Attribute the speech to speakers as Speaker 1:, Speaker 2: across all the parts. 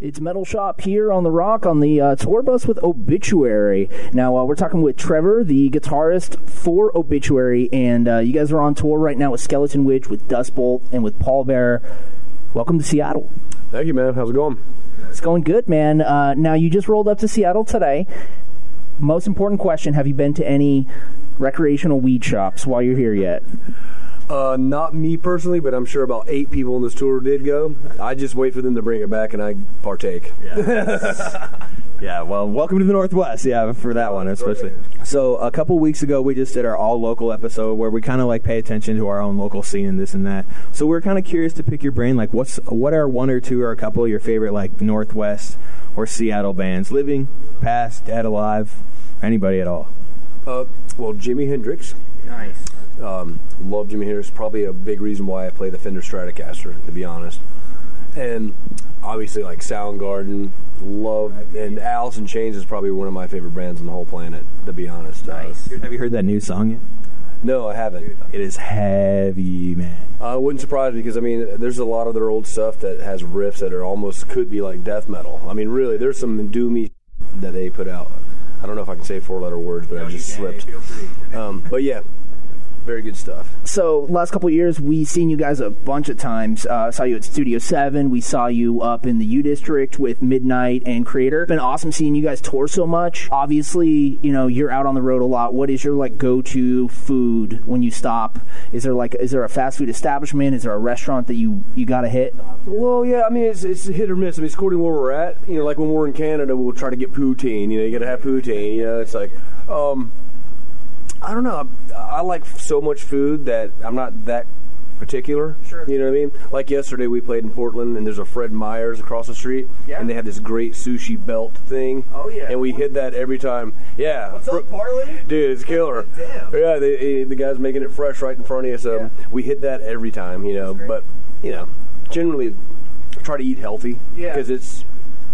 Speaker 1: It's Metal Shop here on the Rock on the uh, tour bus with Obituary. Now uh, we're talking with Trevor, the guitarist for Obituary, and uh, you guys are on tour right now with Skeletonwitch, with Dust Bolt, and with Paul Bear. Welcome to Seattle.
Speaker 2: Thank you, man. How's it going?
Speaker 1: It's going good, man. Uh, now you just rolled up to Seattle today. Most important question: Have you been to any recreational weed shops while you're here yet?
Speaker 2: Uh, not me personally, but I'm sure about eight people on this tour did go. I just wait for them to bring it back and I partake.
Speaker 3: Yeah, well, welcome to the Northwest. Yeah, for that one especially. So a couple weeks ago, we just did our all local episode where we kind of like pay attention to our own local scene and this and that. So we're kind of curious to pick your brain. Like, what's what are one or two or a couple of your favorite like Northwest or Seattle bands, living, past, dead, alive, anybody at all?
Speaker 2: Uh, well, Jimi Hendrix.
Speaker 1: Nice.
Speaker 2: Um, love Jimi Hendrix. Probably a big reason why I play the Fender Stratocaster, to be honest. And obviously, like Soundgarden, love, and Alice in Chains is probably one of my favorite bands on the whole planet, to be honest.
Speaker 1: Nice.
Speaker 2: Uh,
Speaker 3: Have you heard that new song yet?
Speaker 2: no, I haven't.
Speaker 3: It is heavy, man.
Speaker 2: Uh, wouldn't surprise me because I mean, there's a lot of their old stuff that has riffs that are almost could be like death metal. I mean, really, there's some doomy that they put out. I don't know if I can say four letter words, but I just slipped. Um, but yeah, very good stuff.
Speaker 1: So last couple of years, we seen you guys a bunch of times. Uh, saw you at Studio Seven. We saw you up in the U District with Midnight and Creator. It's been awesome seeing you guys tour so much. Obviously, you know you're out on the road a lot. What is your like go-to food when you stop? Is there like is there a fast food establishment? Is there a restaurant that you you got to hit?
Speaker 2: Well, yeah, I mean, it's, it's hit or miss. I mean, it's according to where we're at. You know, like when we're in Canada, we'll try to get poutine. You know, you got to have poutine. You know, it's like, um, I don't know. I, I like so much food that I'm not that particular.
Speaker 1: Sure.
Speaker 2: You know what I mean? Like yesterday, we played in Portland, and there's a Fred Meyer's across the street,
Speaker 1: Yeah.
Speaker 2: and they have this great sushi belt thing.
Speaker 1: Oh, yeah.
Speaker 2: And we hit that every time. Yeah. Fr-
Speaker 1: Portland?
Speaker 2: Dude, it's killer.
Speaker 1: Damn.
Speaker 2: Yeah, the, eh, the guy's making it fresh right in front of you. So
Speaker 1: Yeah.
Speaker 2: we hit that every time, you know. But you know, generally try to eat healthy.
Speaker 1: Yeah.
Speaker 2: Because it's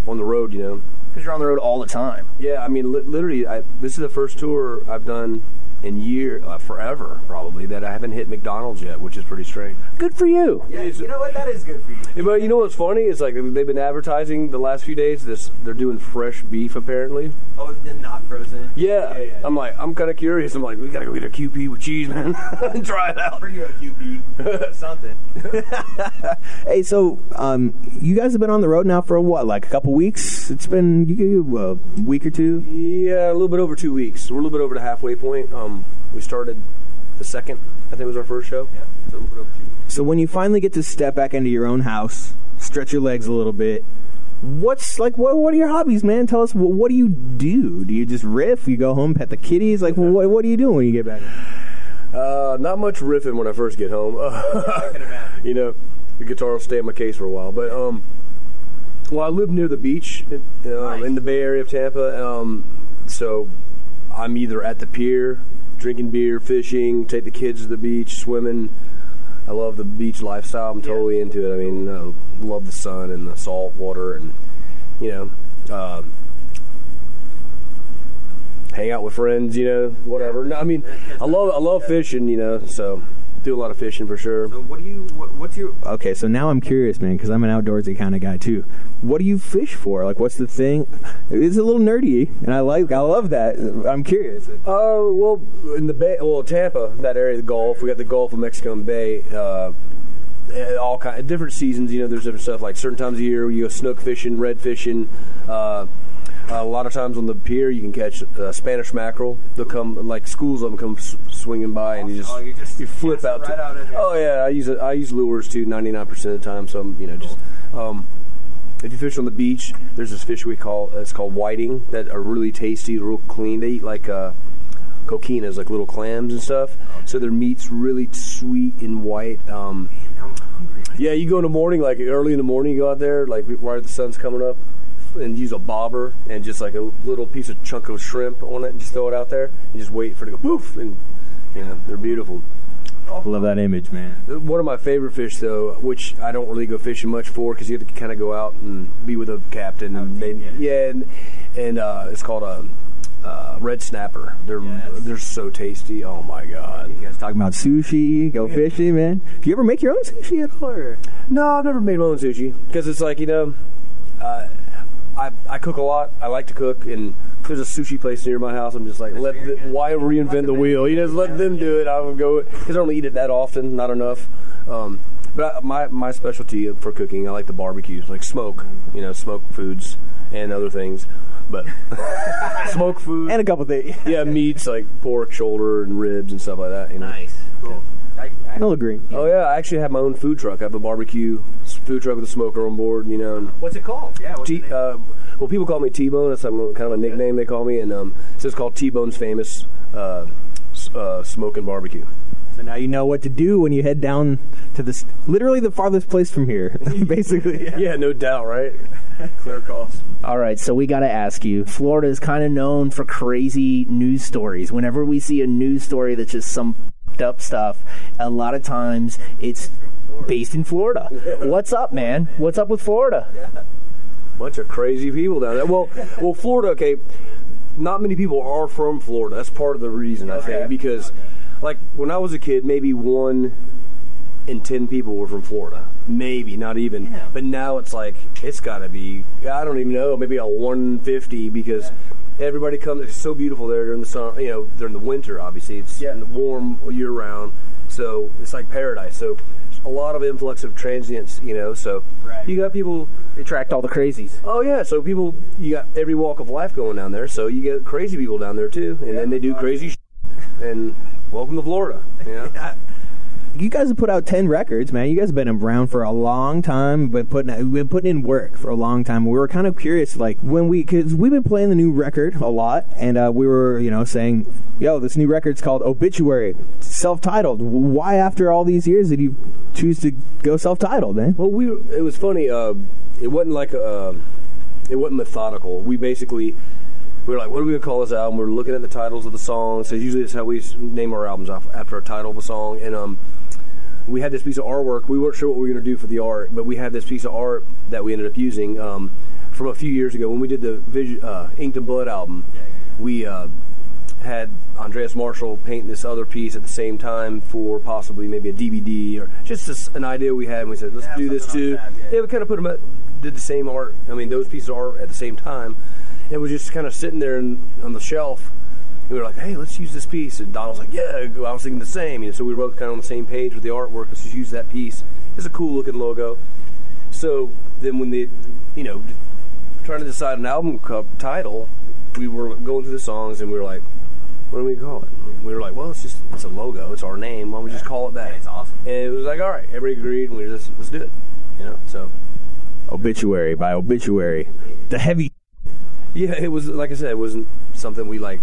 Speaker 2: on the road, you know.
Speaker 1: Because you're on the road all the time.
Speaker 2: Yeah, I mean, li- literally, I, this is the first tour I've done in year uh, forever probably that I haven't hit McDonald's yet, which is pretty strange.
Speaker 1: Good for you.
Speaker 2: Yeah,
Speaker 3: You know what? That is good for you.
Speaker 2: But you know what's funny is like they've been advertising the last few days. This they're doing fresh beef apparently.
Speaker 3: Oh, then not frozen.
Speaker 2: Yeah,
Speaker 3: Yeah, yeah.
Speaker 2: I'm like I'm kind of curious. I'm like we gotta go get a QP with cheese, man, and try it out.
Speaker 3: Bring you a QP. Something. hey, so um, you guys have been on the road now for what, like a couple weeks? It's been a week or two.
Speaker 2: Yeah, a little bit over two weeks. We're a little bit over the halfway point. Um, we started the second. I think it was our first show. Yeah, so a little bit over two.
Speaker 3: So when you finally get to step back into your own house, stretch your legs a little bit. What's like? What, what are your hobbies, man? Tell us. What, what do you do? Do you just riff? You go home, pet the kitties? Like, what, what do you do when you get back?
Speaker 2: Uh, not much riffing when I first get home. you know, the guitar will stay in my case for a while. But um, well, I live near the beach uh, in the Bay Area of Tampa. Um, so I'm either at the pier, drinking beer, fishing, take the kids to the beach, swimming. I love the beach lifestyle. I'm totally into it. I mean, I love the sun and the salt water, and you know. Um, hang out with friends, you know, whatever. No, I mean, I love I love fishing, you know, so do a lot of fishing for sure.
Speaker 3: So what do you? What, what's your? Okay, so now I'm curious, man, because I'm an outdoorsy kind of guy too. What do you fish for? Like, what's the thing? It's a little nerdy, and I like, I love that. I'm curious.
Speaker 2: Uh, well, in the Bay, well, Tampa, that area, of the Gulf, we got the Gulf of Mexico and Bay. Uh, all kind of different seasons, you know. There's different stuff like certain times of year you go snook fishing, red fishing. Uh, a lot of times on the pier, you can catch uh, Spanish mackerel. They'll come like schools of them come s- swinging by, and you just
Speaker 3: Oh, you just
Speaker 2: flip out.
Speaker 3: right
Speaker 2: to,
Speaker 3: out
Speaker 2: oh yeah, I use. I use lures too, ninety nine percent of the time. So I'm, you know, just um, if you fish on the beach, there's this fish we call it's called whiting that are really tasty, real clean. They eat like uh, coquinas, like little clams and stuff. So their meat's really sweet and white. Um, yeah, you go in the morning, like early in the morning, you go out there, like right the sun's coming up. and use a bobber and just like a little piece of chunk of shrimp on it and just throw it out there and just wait for it to go poof and know they're beautiful.
Speaker 3: Love that image, man.
Speaker 2: One of my favorite fish, though, which I don't really go fishing much for, because you have to kind of go out and be with a captain, and they, yeah, and, and uh, it's called a uh, red snapper. They're they're so tasty. Oh my god!
Speaker 3: You guys talking about sushi, go fishing, man. Do you ever make your own sushi at all? Or?
Speaker 2: No, I've never made my own sushi because it's like you know, uh, I I cook a lot. I like to cook, and there's a sushi place near my house. I'm just like, let the, why reinvent the wheel? You know, just let them do it. I would go because I don't eat it that often, not enough. Um, but I, my my specialty for cooking, I like the barbecues, like smoke. You know, smoke foods and other things. But smoke food
Speaker 3: And a couple things.
Speaker 2: yeah, meats like pork, shoulder, and ribs and stuff like that. You know.
Speaker 3: Nice, cool. I, I'll agree.
Speaker 2: Oh yeah, I actually have my own food truck. I have a barbecue food truck with a smoker on board. You know, and
Speaker 3: What's it called? Yeah. What's
Speaker 2: T, uh, well, people call me T Bone. That's like kind of a nickname they call me, and um, so it's called T Bone's Famous uh, s- uh, Smoking Barbecue.
Speaker 3: So now you know what to do when you head down to this, literally the farthest place from here, basically.
Speaker 2: Yeah, no doubt, right? Clear calls.
Speaker 1: All right, so we got to ask you. Florida is kind of known for crazy news stories. Whenever we see a news story that's just some up stuff, a lot of times it's based in Florida. What's up, man? What's up with Florida?
Speaker 2: Bunch of crazy people down there. Well, well, Florida. Okay, not many people are from Florida. That's part of the reason I think because, like, when I was a kid, maybe one in ten people were from Florida. Maybe not even. Yeah. But now it's like it's got to be. I don't even know. Maybe a one fifty because. Everybody comes. It's so beautiful there during the summer. You know, during the winter. Obviously, it's warm year round. So it's like paradise. So a lot of influx of transients. You know, so you got people
Speaker 1: They attract all the crazies.
Speaker 2: Oh yeah, so people you got every walk of life going down there. So you get crazy people down there too, and then they do crazy. Sh- and welcome to Florida. Yeah.
Speaker 3: You guys have put out ten records, man. You guys have been around for a long time, but putting we've been putting in work for a long time. We were kind of curious, like when we, because we've been playing the new record a lot, and uh, we were, you know, saying, "Yo, this new record's called Obituary, self-titled." Why, after all these years, did you choose to go self-titled, man?
Speaker 2: Well, we it was funny. Uh, it wasn't like uh, it wasn't methodical. We basically we were like, what are we gonna call this album? We are looking at the titles of the songs. So usually that's how we name our albums after a title of a song. And um, we had this piece of artwork. We weren't sure what we were gonna do for the art, but we had this piece of art that we ended up using um, from a few years ago when we did the Vis- uh, Inked in Blood album. We uh, had Andreas Marschall paint this other piece at the same time for possibly maybe a DVD or just this, an idea we had. And we said, let's do this too. Yeah, we kind of put them at, did the same art. I mean, those pieces of art at the same time. It was just kind of sitting there in, on the shelf. We were like, hey, let's use this piece. And Donald was like, yeah, I was thinking the same. You know, so we were both kind of on the same page with the artwork. Let's just use that piece. It's a cool looking logo. So then when the, you know, trying to decide an album co- title, we were going through the songs and we were like, what do we call it? We were like, well, it's just it's a logo, it's our name. Why don't we just call it that?
Speaker 3: It's awesome.
Speaker 2: And it was like, all right, everybody agreed, and we just let's do it. You know, so
Speaker 3: Obituary by Obituary, the heavy.
Speaker 2: yeah, it was like I said, it wasn't something we like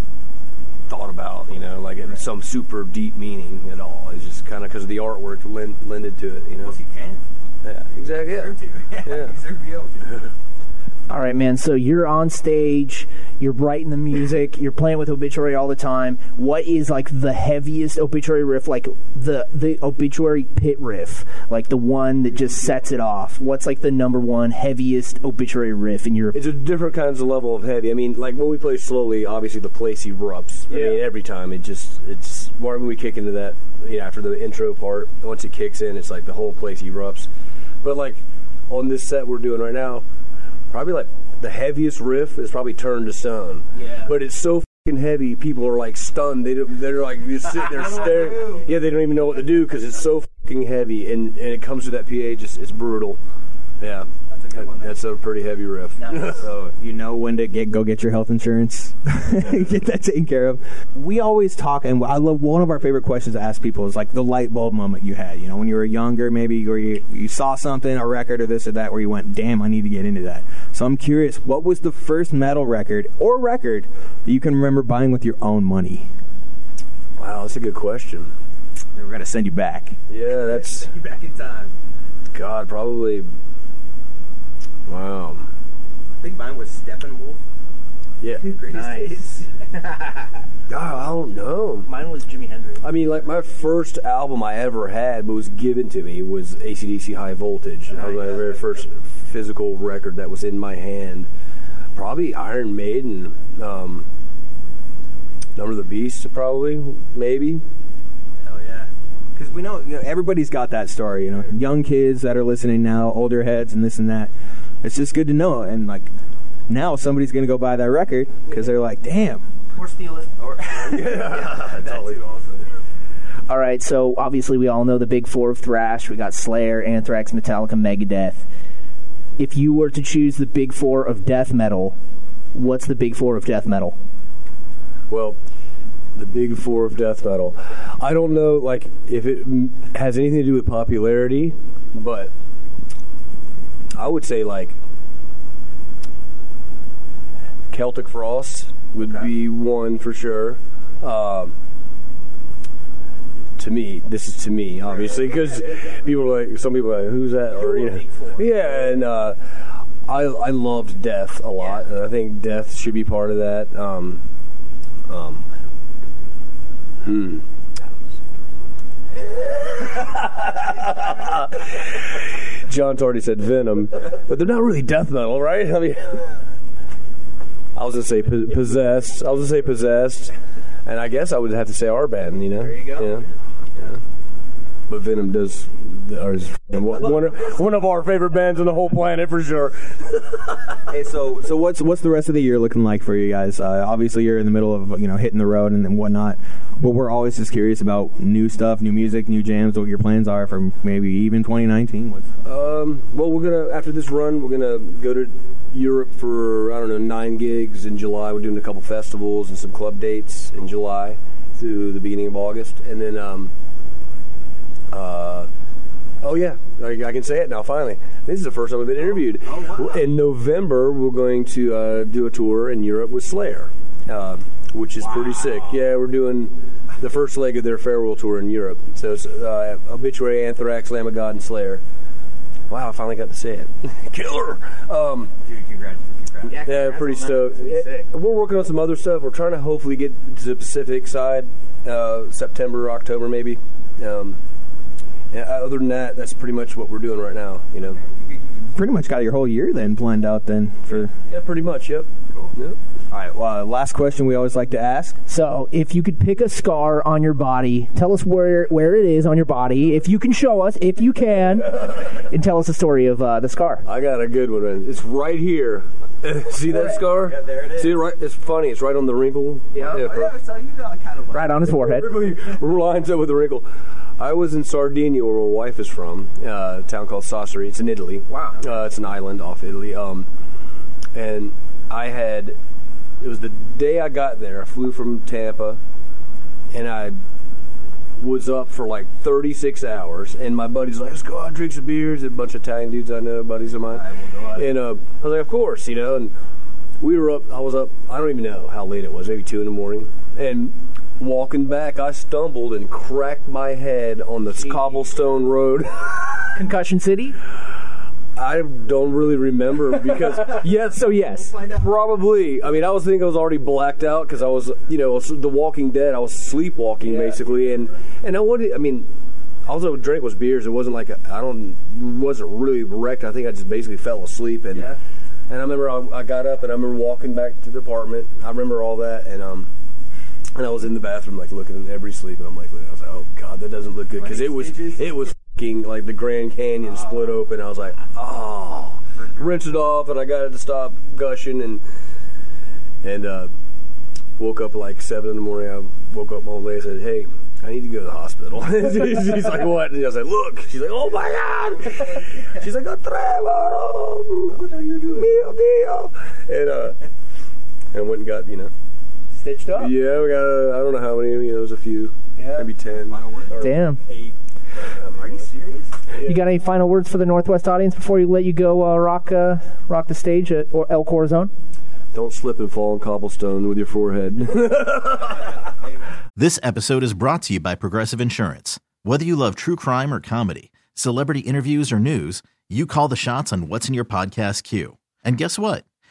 Speaker 2: thought about. You know, like some super deep meaning at all. It's just kind of because of the artwork lend, lended to it. You know,
Speaker 3: can.
Speaker 2: yeah, exactly. Yeah. Yeah.
Speaker 1: All right, man. So you're on stage, you're writing the music, you're playing with obituary all the time. What is like the heaviest obituary riff? Like the the obituary pit riff, like the one that just sets it off. What's like the number one heaviest obituary riff in your?
Speaker 2: It's a different kinds of level of heavy. I mean, like when we play slowly, obviously the place erupts. I mean, every time it just it's when we kick into that you know, after the intro part. Once it kicks in, it's like the whole place erupts. But like on this set we're doing right now, probably like the heaviest riff is probably "Turn to Stone."
Speaker 1: Yeah.
Speaker 2: But it's so fucking heavy, people are like stunned. They don't, they're like just sitting there staring. Yeah, they don't even know what to do because it's so fucking heavy, and and it comes to that PA, just it's brutal. Yeah, that's a pretty heavy riff.
Speaker 3: so you know when to get go get your health insurance, get that taken care of. We always talk, and I love one of our favorite questions to ask people is like the light bulb moment you had. You know, when you were younger, maybe or you you saw something, a record or this or that, where you went, "Damn, I need to get into that." So I'm curious, what was the first metal record or record that you can remember buying with your own money?
Speaker 2: Wow, that's a good question.
Speaker 3: We're gonna send you back.
Speaker 2: Yeah, that's
Speaker 3: You back in time.
Speaker 2: God, probably. Wow.
Speaker 3: I think mine was Steppenwolf.
Speaker 2: Yeah.
Speaker 1: Nice.
Speaker 2: God, I don't know.
Speaker 1: Mine was Jimi Hendrix.
Speaker 2: I mean, like my first album I ever had but was given to me was ACDC High Voltage. That was my very first physical record that was in my hand. Probably Iron Maiden, um, Number of the Beast, probably, maybe.
Speaker 3: Hell yeah. Because we know, you know everybody's got that story. You know, young kids that are listening now, older heads, and this and that. It's just good to know. And like now, somebody's going to go buy that record because they're like, "Damn."
Speaker 1: Or steal it.
Speaker 3: Or yeah,
Speaker 2: totally.
Speaker 1: All right, so obviously we all know the big four of thrash. We got Slayer, Anthrax, Metallica, Megadeth. If you were to choose the big four of death metal, what's the big four of death metal?
Speaker 2: Well, the big four of death metal. I don't know, like, if it has anything to do with popularity, but I would say, like, Celtic Frost would be one for sure. Um, to me, this is to me, obviously, because people are like, some people are like, who's that? Or, you know, yeah, and uh, I, I loved Death a lot, and I think Death should be part of that. Um, um, hmm. John's already said Venom, but they're not really death metal, right? I mean, I was gonna say possessed. I was gonna say possessed, and I guess I would have to say our band. You know, there
Speaker 1: you go.
Speaker 2: Yeah, yeah. But Venom does. Or is one, one of- one of our favorite bands on the whole planet for sure.
Speaker 3: Hey, so so what's what's the rest of the year looking like for you guys? Uh, obviously, you're in the middle of you know hitting the road and, and whatnot. But we're always just curious about new stuff, new music, new jams. What your plans are for maybe even 2019?
Speaker 2: Um, well, we're gonna after this run, we're gonna go to Europe for I don't know nine gigs in July. We're doing a couple festivals and some club dates in July through the beginning of August, and then um, uh, oh yeah, I, I can say it now. Finally, this is the first time I've been interviewed. In November, we're going to uh, do a tour in Europe with Slayer, uh, which is pretty sick. Yeah, we're doing the first leg of their farewell tour in Europe. So it's uh, Obituary, Anthrax, Lamb of God, and Slayer. Wow, I finally got to say it. Killer. Um,
Speaker 3: dude, congrats! congrats.
Speaker 2: yeah, pretty stoked.
Speaker 1: sick.
Speaker 2: Yeah, We're working on some other stuff. We're trying to hopefully get to the Pacific side, uh, September, October, maybe. Um, yeah, other than that, that's pretty much what we're doing right now. You know.
Speaker 3: Pretty much got your whole year then planned out then for.
Speaker 2: Yeah, pretty much. Yep. Yep.
Speaker 3: All right. Well, last question we always like to ask.
Speaker 1: So, if you could pick a scar on your body, tell us where where it is on your body. If you can show us, if you can, and tell us the story of uh, the scar.
Speaker 2: I got a good one. Man. It's right here. See that scar?
Speaker 3: Yeah, there it is.
Speaker 2: See, it right? It's funny. It's right on the wrinkle. per-
Speaker 3: so you know, kind of
Speaker 1: Right on his forehead.
Speaker 2: really lines up with the wrinkle. I was in Sardinia, where my wife is from, uh, a town called Sassari. It's in Italy.
Speaker 3: Wow.
Speaker 2: Uh, it's an island off Italy. Um, and I had, it was the day I got there. I flew from Tampa, and I was up for like 36 hours. And my buddy's like, "Let's go out and drink some beers." A bunch of Italian dudes I know, buddies of mine. And uh, I was like, "Of course," you know. And we were up. I was up. I don't even know how late it was. Maybe two in the morning. And walking back, I stumbled and cracked my head on the cobblestone road.
Speaker 1: Concussion City.
Speaker 2: I don't really remember because yes,
Speaker 1: So yes,
Speaker 2: probably. I mean, I was thinking I was already blacked out because I was, you know, The Walking Dead. I was sleepwalking basically, and and I wanted. I mean, all I drank was beers. It wasn't like a, I don't wasn't really wrecked. I think I just basically fell asleep and. And I remember I, I got up and I remember walking back to the apartment. I remember all that, and um, and I was in the bathroom like looking at every sleep, and I'm like, I was like, oh god, that doesn't look good because it was it was fing like the Grand Canyon split open. I was like, oh, rinse it off, and I got it to stop gushing, and and uh, woke up like seven in the morning. I woke up my old lady said, hey. I need to go to the hospital. She's like, what? And I was like, look. She's like, oh my god. She's like, Trevor, mio dio. And uh, and went and got you know
Speaker 1: stitched up.
Speaker 2: yeah, we got, uh, I don't know how many, you know, it was a few.
Speaker 1: Yeah.
Speaker 2: Maybe 10.
Speaker 1: Damn.
Speaker 2: Eight.
Speaker 3: Are you serious?
Speaker 1: You got any final words for the Northwest audience before you let you go uh, rock uh, rock the stage at or El Corazon?
Speaker 2: Don't slip and fall on cobblestone with your forehead.
Speaker 4: This episode is brought to you by Progressive Insurance. Whether you love true crime or comedy, celebrity interviews or news, you call the shots on what's in your podcast queue. And guess what?